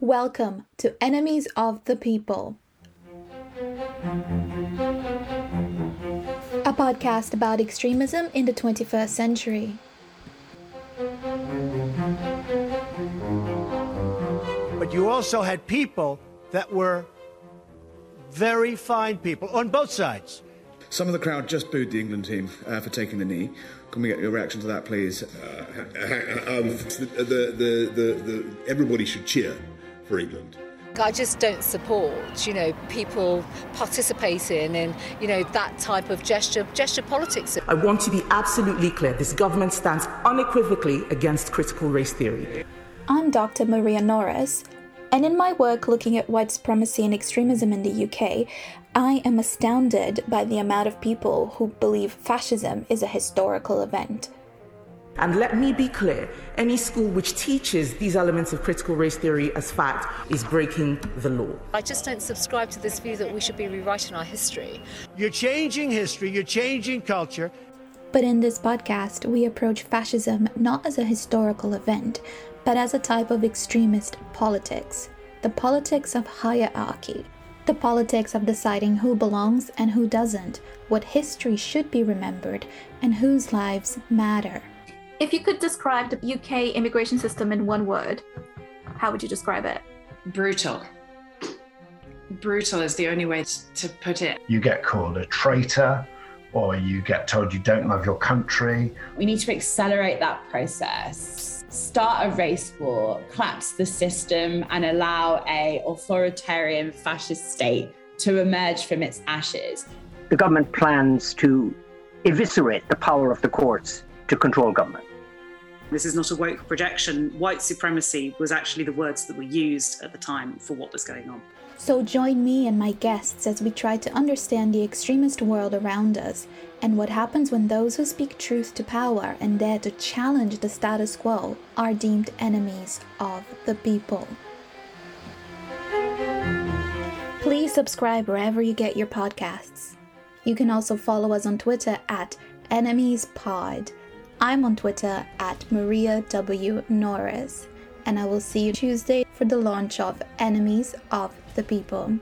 Welcome to Enemies of the People, a podcast about extremism in the 21st century. But you also had people that were very fine people on both sides. Some of the crowd just booed the England team uh, for taking the knee. Can we get your reaction to that, please? Uh, um, the, the, the, the, everybody should cheer for England. I just don't support, you know, people participating in, you know, that type of gesture gesture politics. I want to be absolutely clear. This government stands unequivocally against critical race theory. I'm Dr. Maria Norris, and in my work looking at white supremacy and extremism in the UK, I am astounded by the amount of people who believe fascism is a historical event. And let me be clear any school which teaches these elements of critical race theory as fact is breaking the law. I just don't subscribe to this view that we should be rewriting our history. You're changing history, you're changing culture. But in this podcast, we approach fascism not as a historical event, but as a type of extremist politics the politics of hierarchy, the politics of deciding who belongs and who doesn't, what history should be remembered, and whose lives matter. If you could describe the UK immigration system in one word, how would you describe it? Brutal. Brutal is the only way to put it. You get called a traitor, or you get told you don't love your country. We need to accelerate that process start a race war, collapse the system, and allow a authoritarian fascist state to emerge from its ashes. The government plans to eviscerate the power of the courts to control government. This is not a woke projection. White supremacy was actually the words that were used at the time for what was going on. So join me and my guests as we try to understand the extremist world around us and what happens when those who speak truth to power and dare to challenge the status quo are deemed enemies of the people. Please subscribe wherever you get your podcasts. You can also follow us on Twitter at EnemiesPod. I'm on Twitter at Maria W. Norris, and I will see you Tuesday for the launch of Enemies of the people.